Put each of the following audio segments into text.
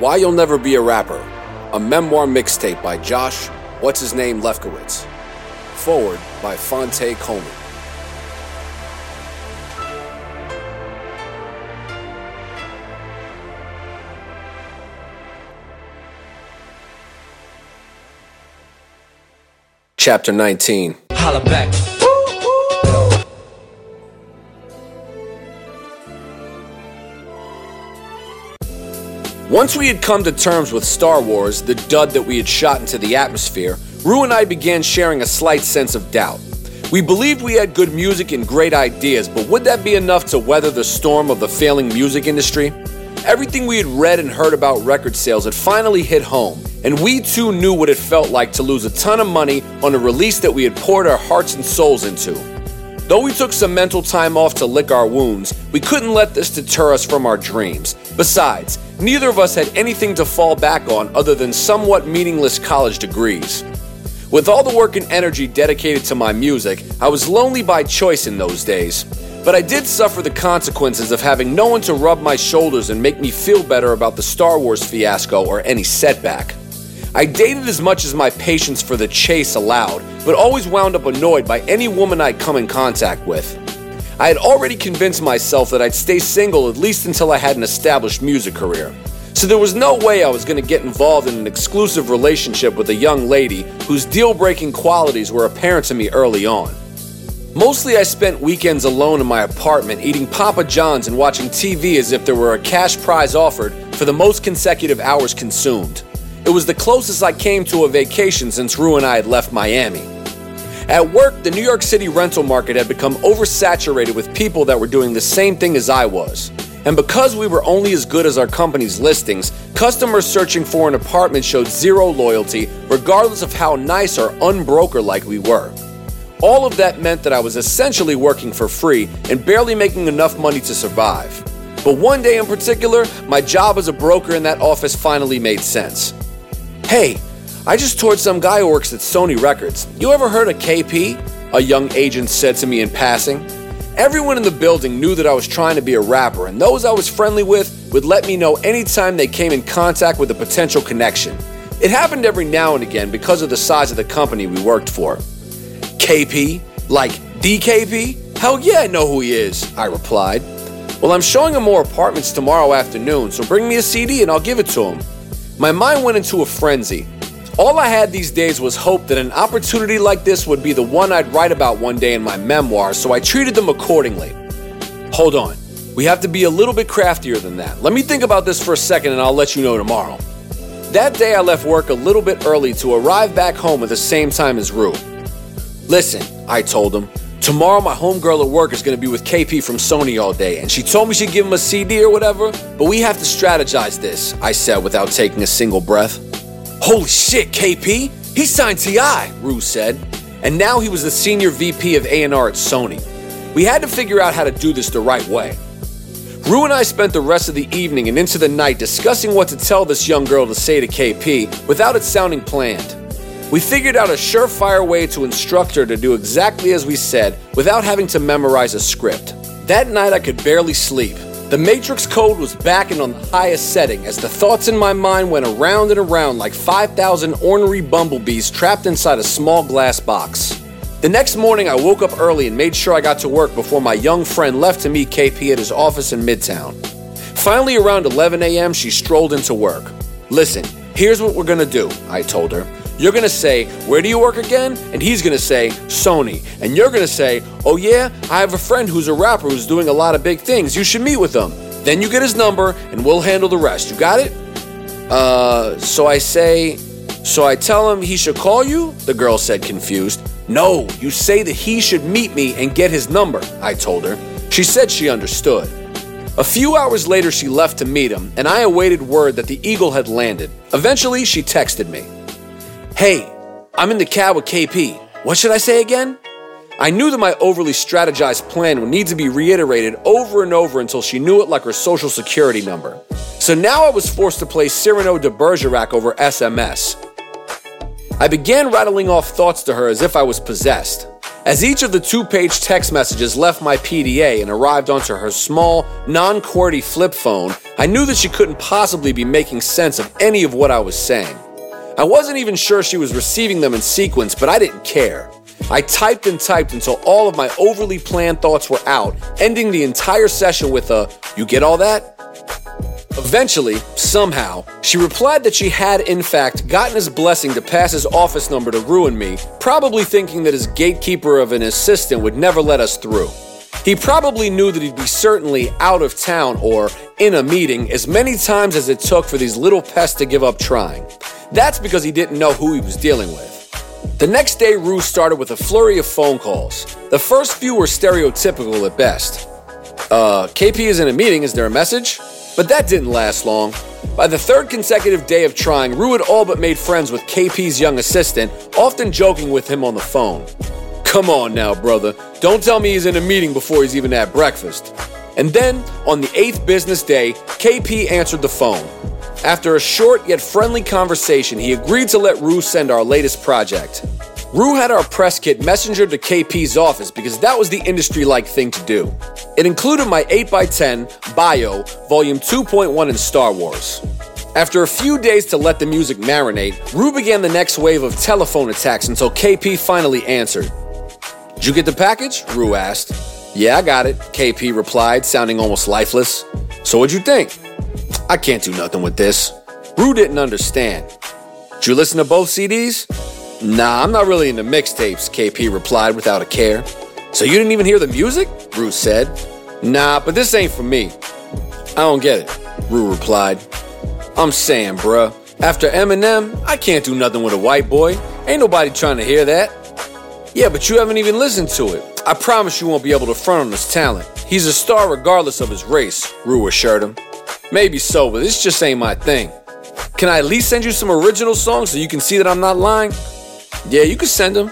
Why You'll Never Be a Rapper, a memoir mixtape by Josh, what's his name, Lefkowitz. Foreword by Phonte Coleman. Chapter 19. Holla back. Once we had come to terms with Star Wars, the dud that we had shot into the atmosphere, Rue and I began sharing a slight sense of doubt. We believed we had good music and great ideas, but would that be enough to weather the storm of the failing music industry? Everything we had read and heard about record sales had finally hit home, and we too knew what it felt like to lose a ton of money on a release that we had poured our hearts and souls into. Though we took some mental time off to lick our wounds, we couldn't let this deter us from our dreams. Besides, neither of us had anything to fall back on other than somewhat meaningless college degrees. With all the work and energy dedicated to my music, I was lonely by choice in those days. But I did suffer the consequences of having no one to rub my shoulders and make me feel better about the Star Wars fiasco or any setback. I dated as much as my patience for the chase allowed, but always wound up annoyed by any woman I'd come in contact with. I had already convinced myself that I'd stay single at least until I had an established music career. So there was no way I was going to get involved in an exclusive relationship with a young lady whose deal breaking qualities were apparent to me early on. Mostly, I spent weekends alone in my apartment eating Papa John's and watching TV as if there were a cash prize offered for the most consecutive hours consumed. It was the closest I came to a vacation since Rue and I had left Miami. At work, the New York City rental market had become oversaturated with people that were doing the same thing as I was. And because we were only as good as our company's listings, customers searching for an apartment showed zero loyalty, regardless of how nice or unbroker like we were. All of that meant that I was essentially working for free and barely making enough money to survive. But one day in particular, my job as a broker in that office finally made sense. Hey, I just toured some guy who works at Sony Records. You ever heard of KP? A young agent said to me in passing. Everyone in the building knew that I was trying to be a rapper, and those I was friendly with would let me know anytime they came in contact with a potential connection. It happened every now and again because of the size of the company we worked for. KP? Like DKP? Hell yeah, I know who he is, I replied. Well, I'm showing him more apartments tomorrow afternoon, so bring me a CD and I'll give it to him. My mind went into a frenzy. All I had these days was hope that an opportunity like this would be the one I'd write about one day in my memoirs, so I treated them accordingly. Hold on, we have to be a little bit craftier than that. Let me think about this for a second and I'll let you know tomorrow. That day I left work a little bit early to arrive back home at the same time as Rue. Listen, I told him, tomorrow my homegirl at work is to be with KP from Sony all day, and she told me she'd give him a CD or whatever, but we have to strategize this, I said without taking a single breath. Holy shit, KP! He signed T.I., Rue said, and now he was the senior VP of A&R at Sony. We had to figure out how to do this the right way. Rue and I spent the rest of the evening and into the night discussing what to tell this young girl to say to KP without it sounding planned. We figured out a surefire way to instruct her to do exactly as we said without having to memorize a script. That night I could barely sleep. The Matrix code was back and on the highest setting as the thoughts in my mind went around and around like 5,000 ornery bumblebees trapped inside a small glass box. The next morning, I woke up early and made sure I got to work before my young friend left to meet KP at his office in Midtown. Finally, around 11 a.m., she strolled into work. Listen, here's what we're gonna do, I told her. You're gonna say, Where do you work again? And he's gonna say, Sony. And you're gonna say, Oh yeah, I have a friend who's a rapper who's doing a lot of big things. You should meet with him. Then you get his number and we'll handle the rest. You got it? Uh, so I say, So I tell him he should call you? The girl said, confused. No, you say that he should meet me and get his number, I told her. She said she understood. A few hours later, she left to meet him, and I awaited word that the Eagle had landed. Eventually, she texted me. Hey, I'm in the cab with KP. What should I say again? I knew that my overly strategized plan would need to be reiterated over and over until she knew it like her social security number. So now I was forced to play Cyrano de Bergerac over SMS. I began rattling off thoughts to her as if I was possessed. As each of the two page text messages left my PDA and arrived onto her small, non QWERTY flip phone, I knew that she couldn't possibly be making sense of any of what I was saying. I wasn't even sure she was receiving them in sequence, but I didn't care. I typed and typed until all of my overly planned thoughts were out, ending the entire session with a, You get all that? Eventually, somehow, she replied that she had, in fact, gotten his blessing to pass his office number to ruin me, probably thinking that his gatekeeper of an assistant would never let us through. He probably knew that he'd be certainly out of town or in a meeting as many times as it took for these little pests to give up trying. That's because he didn't know who he was dealing with. The next day, Rue started with a flurry of phone calls. The first few were stereotypical at best. Uh, KP is in a meeting, is there a message? But that didn't last long. By the third consecutive day of trying, Rue had all but made friends with KP's young assistant, often joking with him on the phone. Come on now, brother. Don't tell me he's in a meeting before he's even at breakfast. And then, on the eighth business day, KP answered the phone. After a short yet friendly conversation, he agreed to let Rue send our latest project. Rue had our press kit messengered to KP's office because that was the industry like thing to do. It included my 8x10 bio, volume 2.1 in Star Wars. After a few days to let the music marinate, Rue began the next wave of telephone attacks until KP finally answered. Did you get the package? Rue asked. Yeah, I got it, KP replied, sounding almost lifeless. So what'd you think? I can't do nothing with this. Rue didn't understand. Did you listen to both CDs? Nah, I'm not really into mixtapes, KP replied without a care. So you didn't even hear the music? Rue said. Nah, but this ain't for me. I don't get it, Rue replied. I'm saying, bruh, after Eminem, I can't do nothing with a white boy. Ain't nobody trying to hear that. Yeah, but you haven't even listened to it. I promise you won't be able to front on his talent. He's a star regardless of his race, Rue assured him. Maybe so, but this just ain't my thing. Can I at least send you some original songs so you can see that I'm not lying? Yeah, you can send them.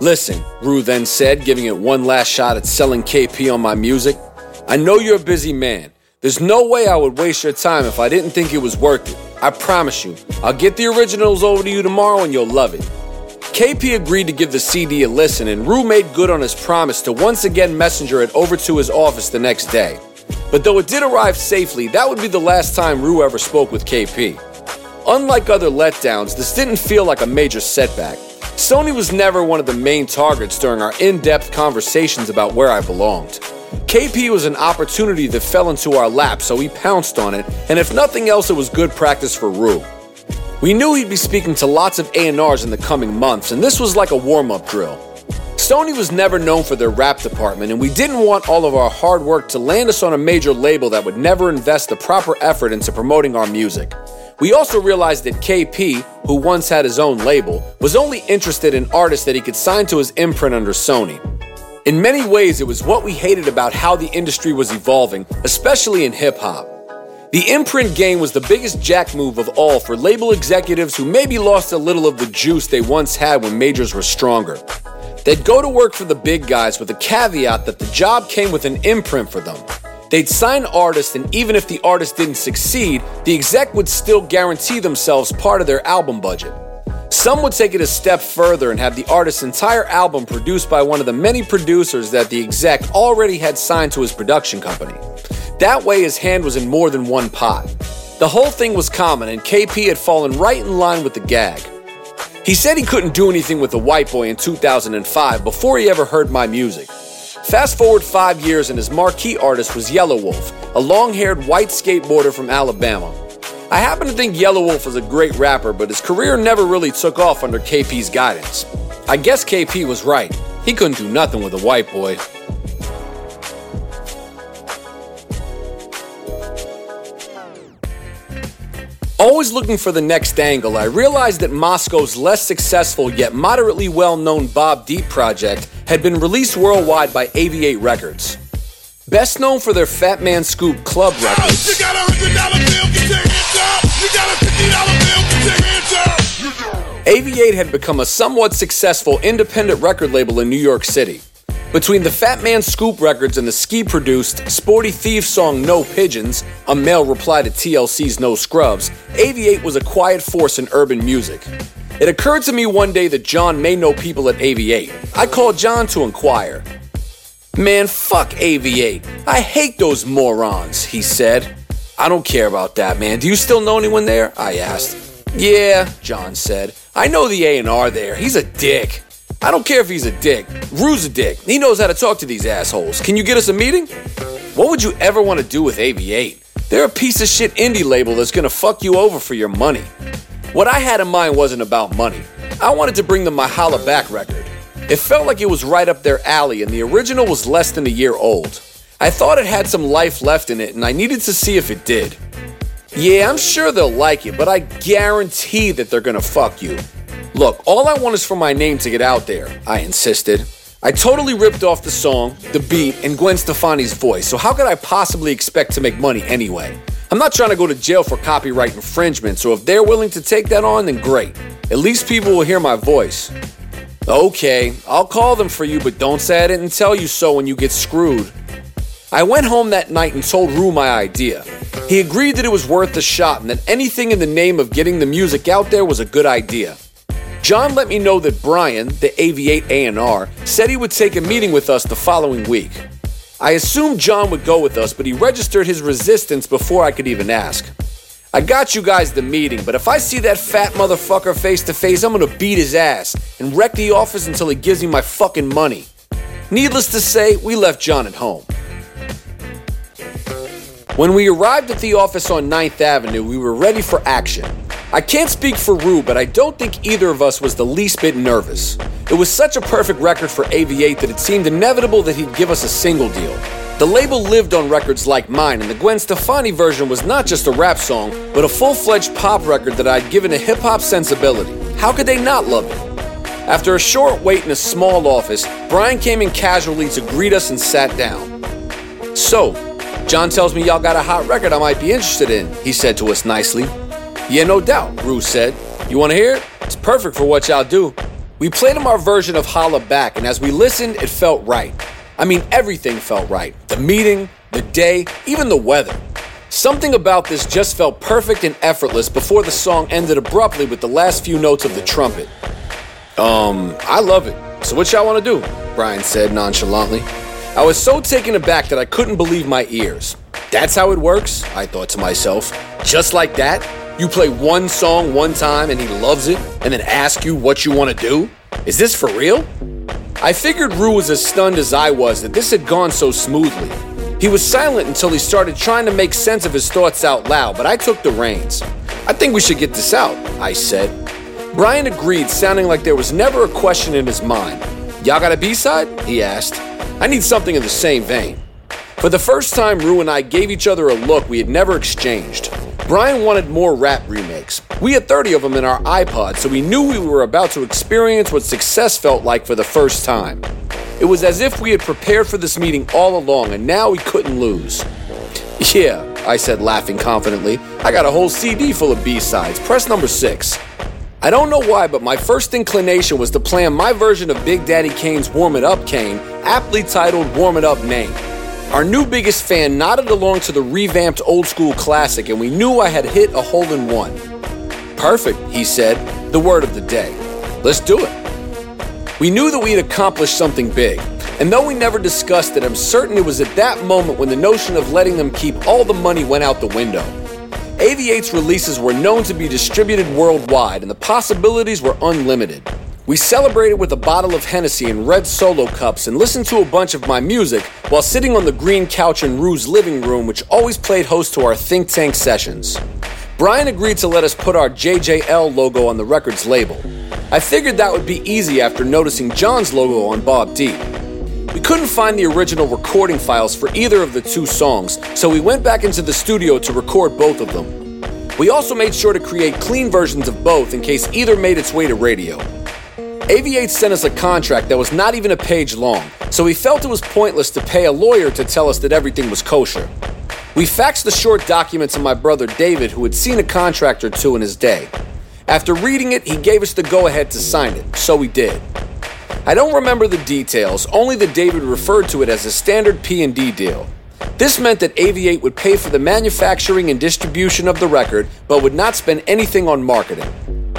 Listen, Rue then said, giving it one last shot at selling KP on my music. I know you're a busy man. There's no way I would waste your time if I didn't think it was worth it. I promise you, I'll get the originals over to you tomorrow and you'll love it. KP agreed to give the CD a listen, and Rue made good on his promise to once again messenger it over to his office the next day. But though it did arrive safely, that would be the last time Rue ever spoke with KP. Unlike other letdowns, this didn't feel like a major setback. Sony was never one of the main targets during our in depth conversations about where I belonged. KP was an opportunity that fell into our lap, so we pounced on it, and if nothing else, it was good practice for Rue. We knew he'd be speaking to lots of A&Rs in the coming months, and this was like a warm-up drill. Sony was never known for their rap department, and we didn't want all of our hard work to land us on a major label that would never invest the proper effort into promoting our music. We also realized that KP, who once had his own label, was only interested in artists that he could sign to his imprint under Sony. In many ways, it was what we hated about how the industry was evolving, especially in hip hop. The imprint game was the biggest jack move of all for label executives who maybe lost a little of the juice they once had when majors were stronger. They'd go to work for the big guys with the caveat that the job came with an imprint for them. They'd sign artists, and even if the artist didn't succeed, the exec would still guarantee themselves part of their album budget. Some would take it a step further and have the artist's entire album produced by one of the many producers that the exec already had signed to his production company. That way, his hand was in more than one pot. The whole thing was common, and KP had fallen right in line with the gag. He said he couldn't do anything with the white boy in 2005 before he ever heard my music. Fast forward five years, and his marquee artist was Yelawolf, a long haired white skateboarder from Alabama. I happen to think Yelawolf was a great rapper, but his career never really took off under KP's guidance. I guess KP was right. He couldn't do nothing with a white boy. Always looking for the next angle, I realized that Moscow's less successful yet moderately well known Bob Deep project had been released worldwide by AV8 Records. Best known for their Fatman Scoop Club records. AV8 had become a somewhat successful independent record label in New York City. Between the Fatman Scoop records and the ski produced Sporty Thief song No Pigeons, a male reply to TLC's No Scrubs, AV8 was a quiet force in urban music. It occurred to me one day that John may know people at AV8. I called John to inquire. Man, fuck AV8. I hate those morons, he said. I don't care about that, man. Do you still know anyone there? I asked. Yeah, John said. I know the A&R there. He's a dick. I don't care if he's a dick. Rue's a dick. He knows how to talk to these assholes. Can you get us a meeting? What would you ever want to do with AV8? They're a piece of shit indie label that's gonna fuck you over for your money. What I had in mind wasn't about money. I wanted to bring them my Holla Back record. It felt like it was right up their alley, and the original was less than a year old. I thought it had some life left in it, and I needed to see if it did. Yeah, I'm sure they'll like it, but I guarantee that they're gonna fuck you. Look, all I want is for my name to get out there, I insisted. I totally ripped off the song, the beat, and Gwen Stefani's voice, so how could I possibly expect to make money anyway? I'm not trying to go to jail for copyright infringement, so if they're willing to take that on, then great. At least people will hear my voice. Okay, I'll call them for you, but don't say I didn't tell you so when you get screwed. I went home that night and told Rue my idea. He agreed that it was worth a shot and that anything in the name of getting the music out there was a good idea. John let me know that Brian, the AV8 A&R, said he would take a meeting with us the following week. I assumed John would go with us, but he registered his resistance before I could even ask. I got you guys the meeting, but if I see that fat motherfucker face to face, I'm gonna beat his ass and wreck the office until he gives me my fucking money. Needless to say, we left John at home. When we arrived at the office on 9th Avenue, we were ready for action. I can't speak for Rue, but I don't think either of us was the least bit nervous. It was such a perfect record for AV8 that it seemed inevitable that he'd give us a single deal. The label lived on records like mine, and the Gwen Stefani version was not just a rap song, but a full fledged pop record that I'd given a hip hop sensibility. How could they not love it? After a short wait in a small office, Brian came in casually to greet us and sat down. So, John tells me y'all got a hot record I might be interested in, he said to us nicely. Yeah, no doubt, Rue said. You want to hear it? It's perfect for what y'all do. We played him our version of Holla Back, and as we listened, it felt right. I mean, everything felt right the meeting, the day, even the weather. Something about this just felt perfect and effortless before the song ended abruptly with the last few notes of the trumpet. Um, I love it. So, what y'all want to do? Brian said nonchalantly. I was so taken aback that I couldn't believe my ears. That's how it works, I thought to myself. Just like that? You play one song one time and he loves it, and then ask you what you want to do? Is this for real? I figured Rue was as stunned as I was that this had gone so smoothly. He was silent until he started trying to make sense of his thoughts out loud, but I took the reins. I think we should get this out, I said. Brian agreed, sounding like there was never a question in his mind. Y'all got a B side? He asked. I need something in the same vein. For the first time, Rue and I gave each other a look we had never exchanged. Brian wanted more rap remakes. We had 30 of them in our iPod, so we knew we were about to experience what success felt like for the first time. It was as if we had prepared for this meeting all along, and now we couldn't lose. Yeah, I said, laughing confidently. I got a whole CD full of B sides. Press number six. I don't know why, but my first inclination was to play on my version of Big Daddy Kane's Warm It Up Kane, aptly titled Warm It Up Name. Our new biggest fan nodded along to the revamped old school classic, and we knew I had hit a hole in one. Perfect, he said, the word of the day. Let's do it. We knew that we had accomplished something big, and though we never discussed it, I'm certain it was at that moment when the notion of letting them keep all the money went out the window. AV8's releases were known to be distributed worldwide, and the possibilities were unlimited. We celebrated with a bottle of Hennessy and red solo cups and listened to a bunch of my music while sitting on the green couch in Rue's living room, which always played host to our think tank sessions. Brian agreed to let us put our JJL logo on the record's label. I figured that would be easy after noticing John's logo on Bob Deep. We couldn't find the original recording files for either of the two songs, so we went back into the studio to record both of them. We also made sure to create clean versions of both in case either made its way to radio. AV8 sent us a contract that was not even a page long, so we felt it was pointless to pay a lawyer to tell us that everything was kosher. We faxed the short document to my brother David, who had seen a contract or two in his day. After reading it, he gave us the go ahead to sign it, so we did. I don't remember the details, only that David referred to it as a standard P&D deal. This meant that AV8 would pay for the manufacturing and distribution of the record, but would not spend anything on marketing.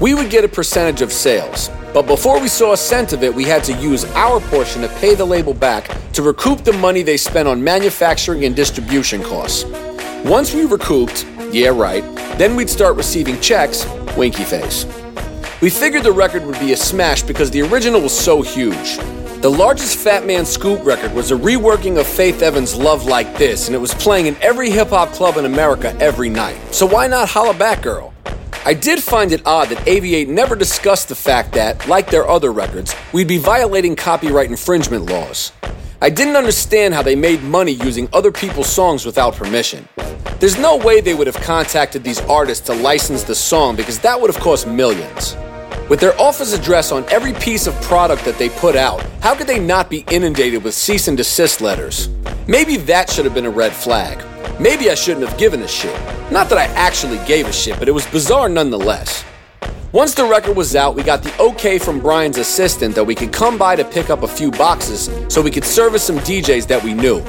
We would get a percentage of sales, but before we saw a cent of it, we had to use our portion to pay the label back to recoup the money they spent on manufacturing and distribution costs. Once we recouped, yeah, right, then we'd start receiving checks, winky face. We figured the record would be a smash because the original was so huge. The largest Fatman Scoop record was a reworking of Faith Evans' Love Like This, and it was playing in every hip hop club in America every night. So why not Hollaback Girl? I did find it odd that AV8 never discussed the fact that, like their other records, we'd be violating copyright infringement laws. I didn't understand how they made money using other people's songs without permission. There's no way they would have contacted these artists to license the song because that would have cost millions. With their office address on every piece of product that they put out, how could they not be inundated with cease and desist letters? Maybe that should have been a red flag. Maybe I shouldn't have given a shit. Not that I actually gave a shit, but it was bizarre nonetheless. Once the record was out, we got the okay from Brian's assistant that we could come by to pick up a few boxes so we could service some DJs that we knew.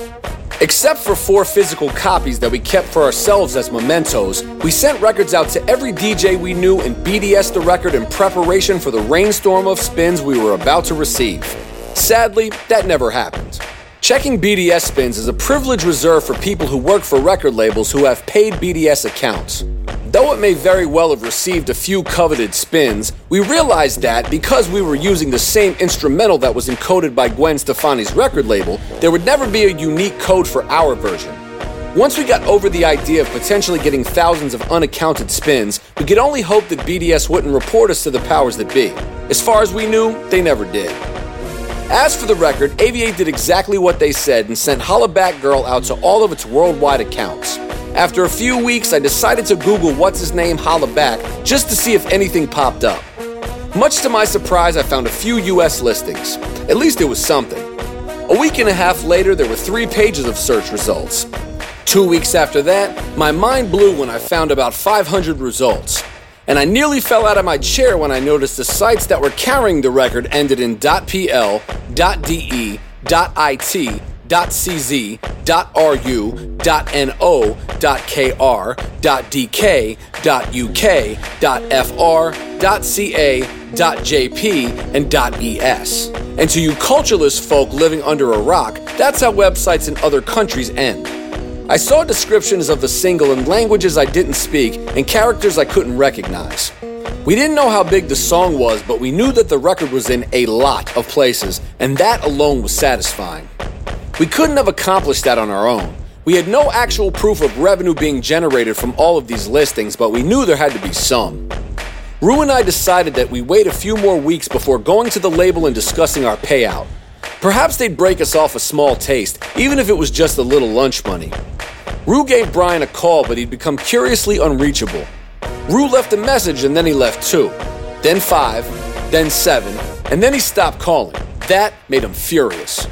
Except for four physical copies that we kept for ourselves as mementos, we sent records out to every DJ we knew and BDS the record in preparation for the rainstorm of spins we were about to receive. Sadly, that never happened. Checking BDS spins is a privilege reserved for people who work for record labels who have paid BDS accounts. Though it may very well have received a few coveted spins, we realized that because we were using the same instrumental that was encoded by Gwen Stefani's record label, there would never be a unique code for our version. Once we got over the idea of potentially getting thousands of unaccounted spins, we could only hope that BDS wouldn't report us to the powers that be. As far as we knew, they never did. As for the record, AV8 did exactly what they said and sent Hollaback Girl out to all of its worldwide accounts. After a few weeks, I decided to Google what's his name Holla Back just to see if anything popped up. Much to my surprise, I found a few US listings. At least it was something. A week and a half later, there were three pages of search results. Two weeks after that, my mind blew when I found about 500 results. And I nearly fell out of my chair when I noticed the sites that were carrying the record ended in .pl, .de, .it, .cz, .ru, .no, .kr, .dk, .uk, .fr, .ca, .jp, and .es. And to you cultureless folk living under a rock, that's how websites in other countries end. I saw descriptions of the single in languages I didn't speak and characters I couldn't recognize. We didn't know how big the song was, but we knew that the record was in a lot of places, and that alone was satisfying. We couldn't have accomplished that on our own. We had no actual proof of revenue being generated from all of these listings, but we knew there had to be some. Rue and I decided that we wait a few more weeks before going to the label and discussing our payout. Perhaps they'd break us off a small taste, even if it was just a little lunch money. Rue gave Brian a call, but he'd become curiously unreachable. Rue left a message and then he left two, then five, then seven, and then he stopped calling. That made him furious.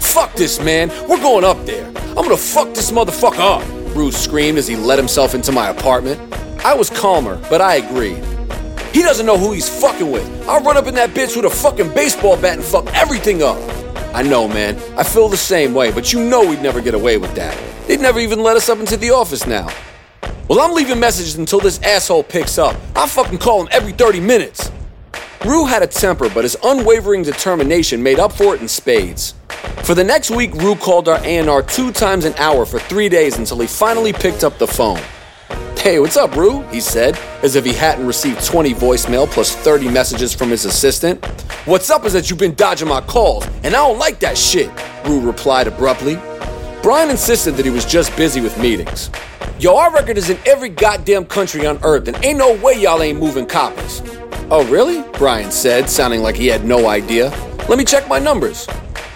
Fuck this, man. We're going up there. I'm gonna fuck this motherfucker up, Rue screamed as he let himself into my apartment. I was calmer, but I agreed. He doesn't know who he's fucking with. I'll run up in that bitch with a fucking baseball bat and fuck everything up. I know, man. I feel the same way, but you know we'd never get away with that. They'd never even let us up into the office now. Well, I'm leaving messages until this asshole picks up. I'll fucking call him every 30 minutes. Rue had a temper, but his unwavering determination made up for it in spades. For the next week, Rue called our A&R two times an hour for three days until he finally picked up the phone. Hey, what's up, Rue? He said, as if he hadn't received 20 voicemail plus 30 messages from his assistant. What's up is that you've been dodging my calls, and I don't like that shit, Rue replied abruptly. Brian insisted that he was just busy with meetings. Yo, our record is in every goddamn country on earth, and ain't no way y'all ain't moving copies. Oh, really? Brian said, sounding like he had no idea. Let me check my numbers.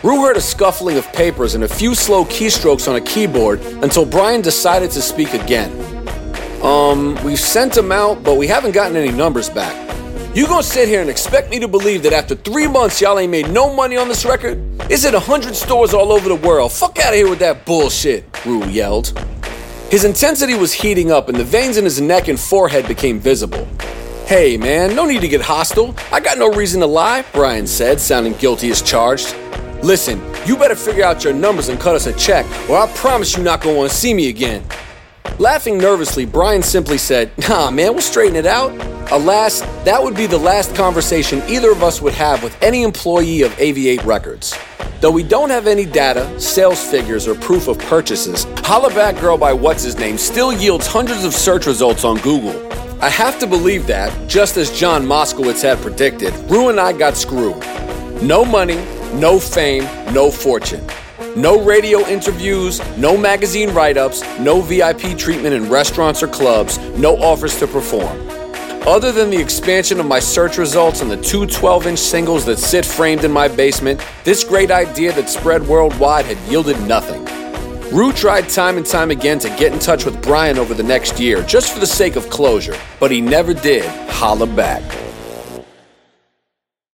Rue heard a scuffling of papers and a few slow keystrokes on a keyboard until Brian decided to speak again. Um, we've sent them out, but we haven't gotten any numbers back. You gonna sit here and expect me to believe that after three months y'all ain't made no money on this record? Is it a hundred stores all over the world. Fuck out of here with that bullshit, Rue yelled. His intensity was heating up and the veins in his neck and forehead became visible. Hey man, no need to get hostile. I got no reason to lie, Brian said, sounding guilty as charged. Listen, you better figure out your numbers and cut us a check, or I promise you're not gonna wanna see me again. Laughing nervously, Brian simply said, Nah, man, we'll straighten it out. Alas, that would be the last conversation either of us would have with any employee of AV8 Records. Though we don't have any data, sales figures, or proof of purchases, Hollaback Girl by What's His Name still yields hundreds of search results on Google. I have to believe that, just as John Moskowitz had predicted, Rue and I got screwed. No money, no fame, no fortune. No radio interviews, no magazine write ups, no VIP treatment in restaurants or clubs, no offers to perform. Other than the expansion of my search results and the two 12 inch singles that sit framed in my basement, this great idea that spread worldwide had yielded nothing. Rue tried time and time again to get in touch with Brian over the next year just for the sake of closure, but he never did holla back.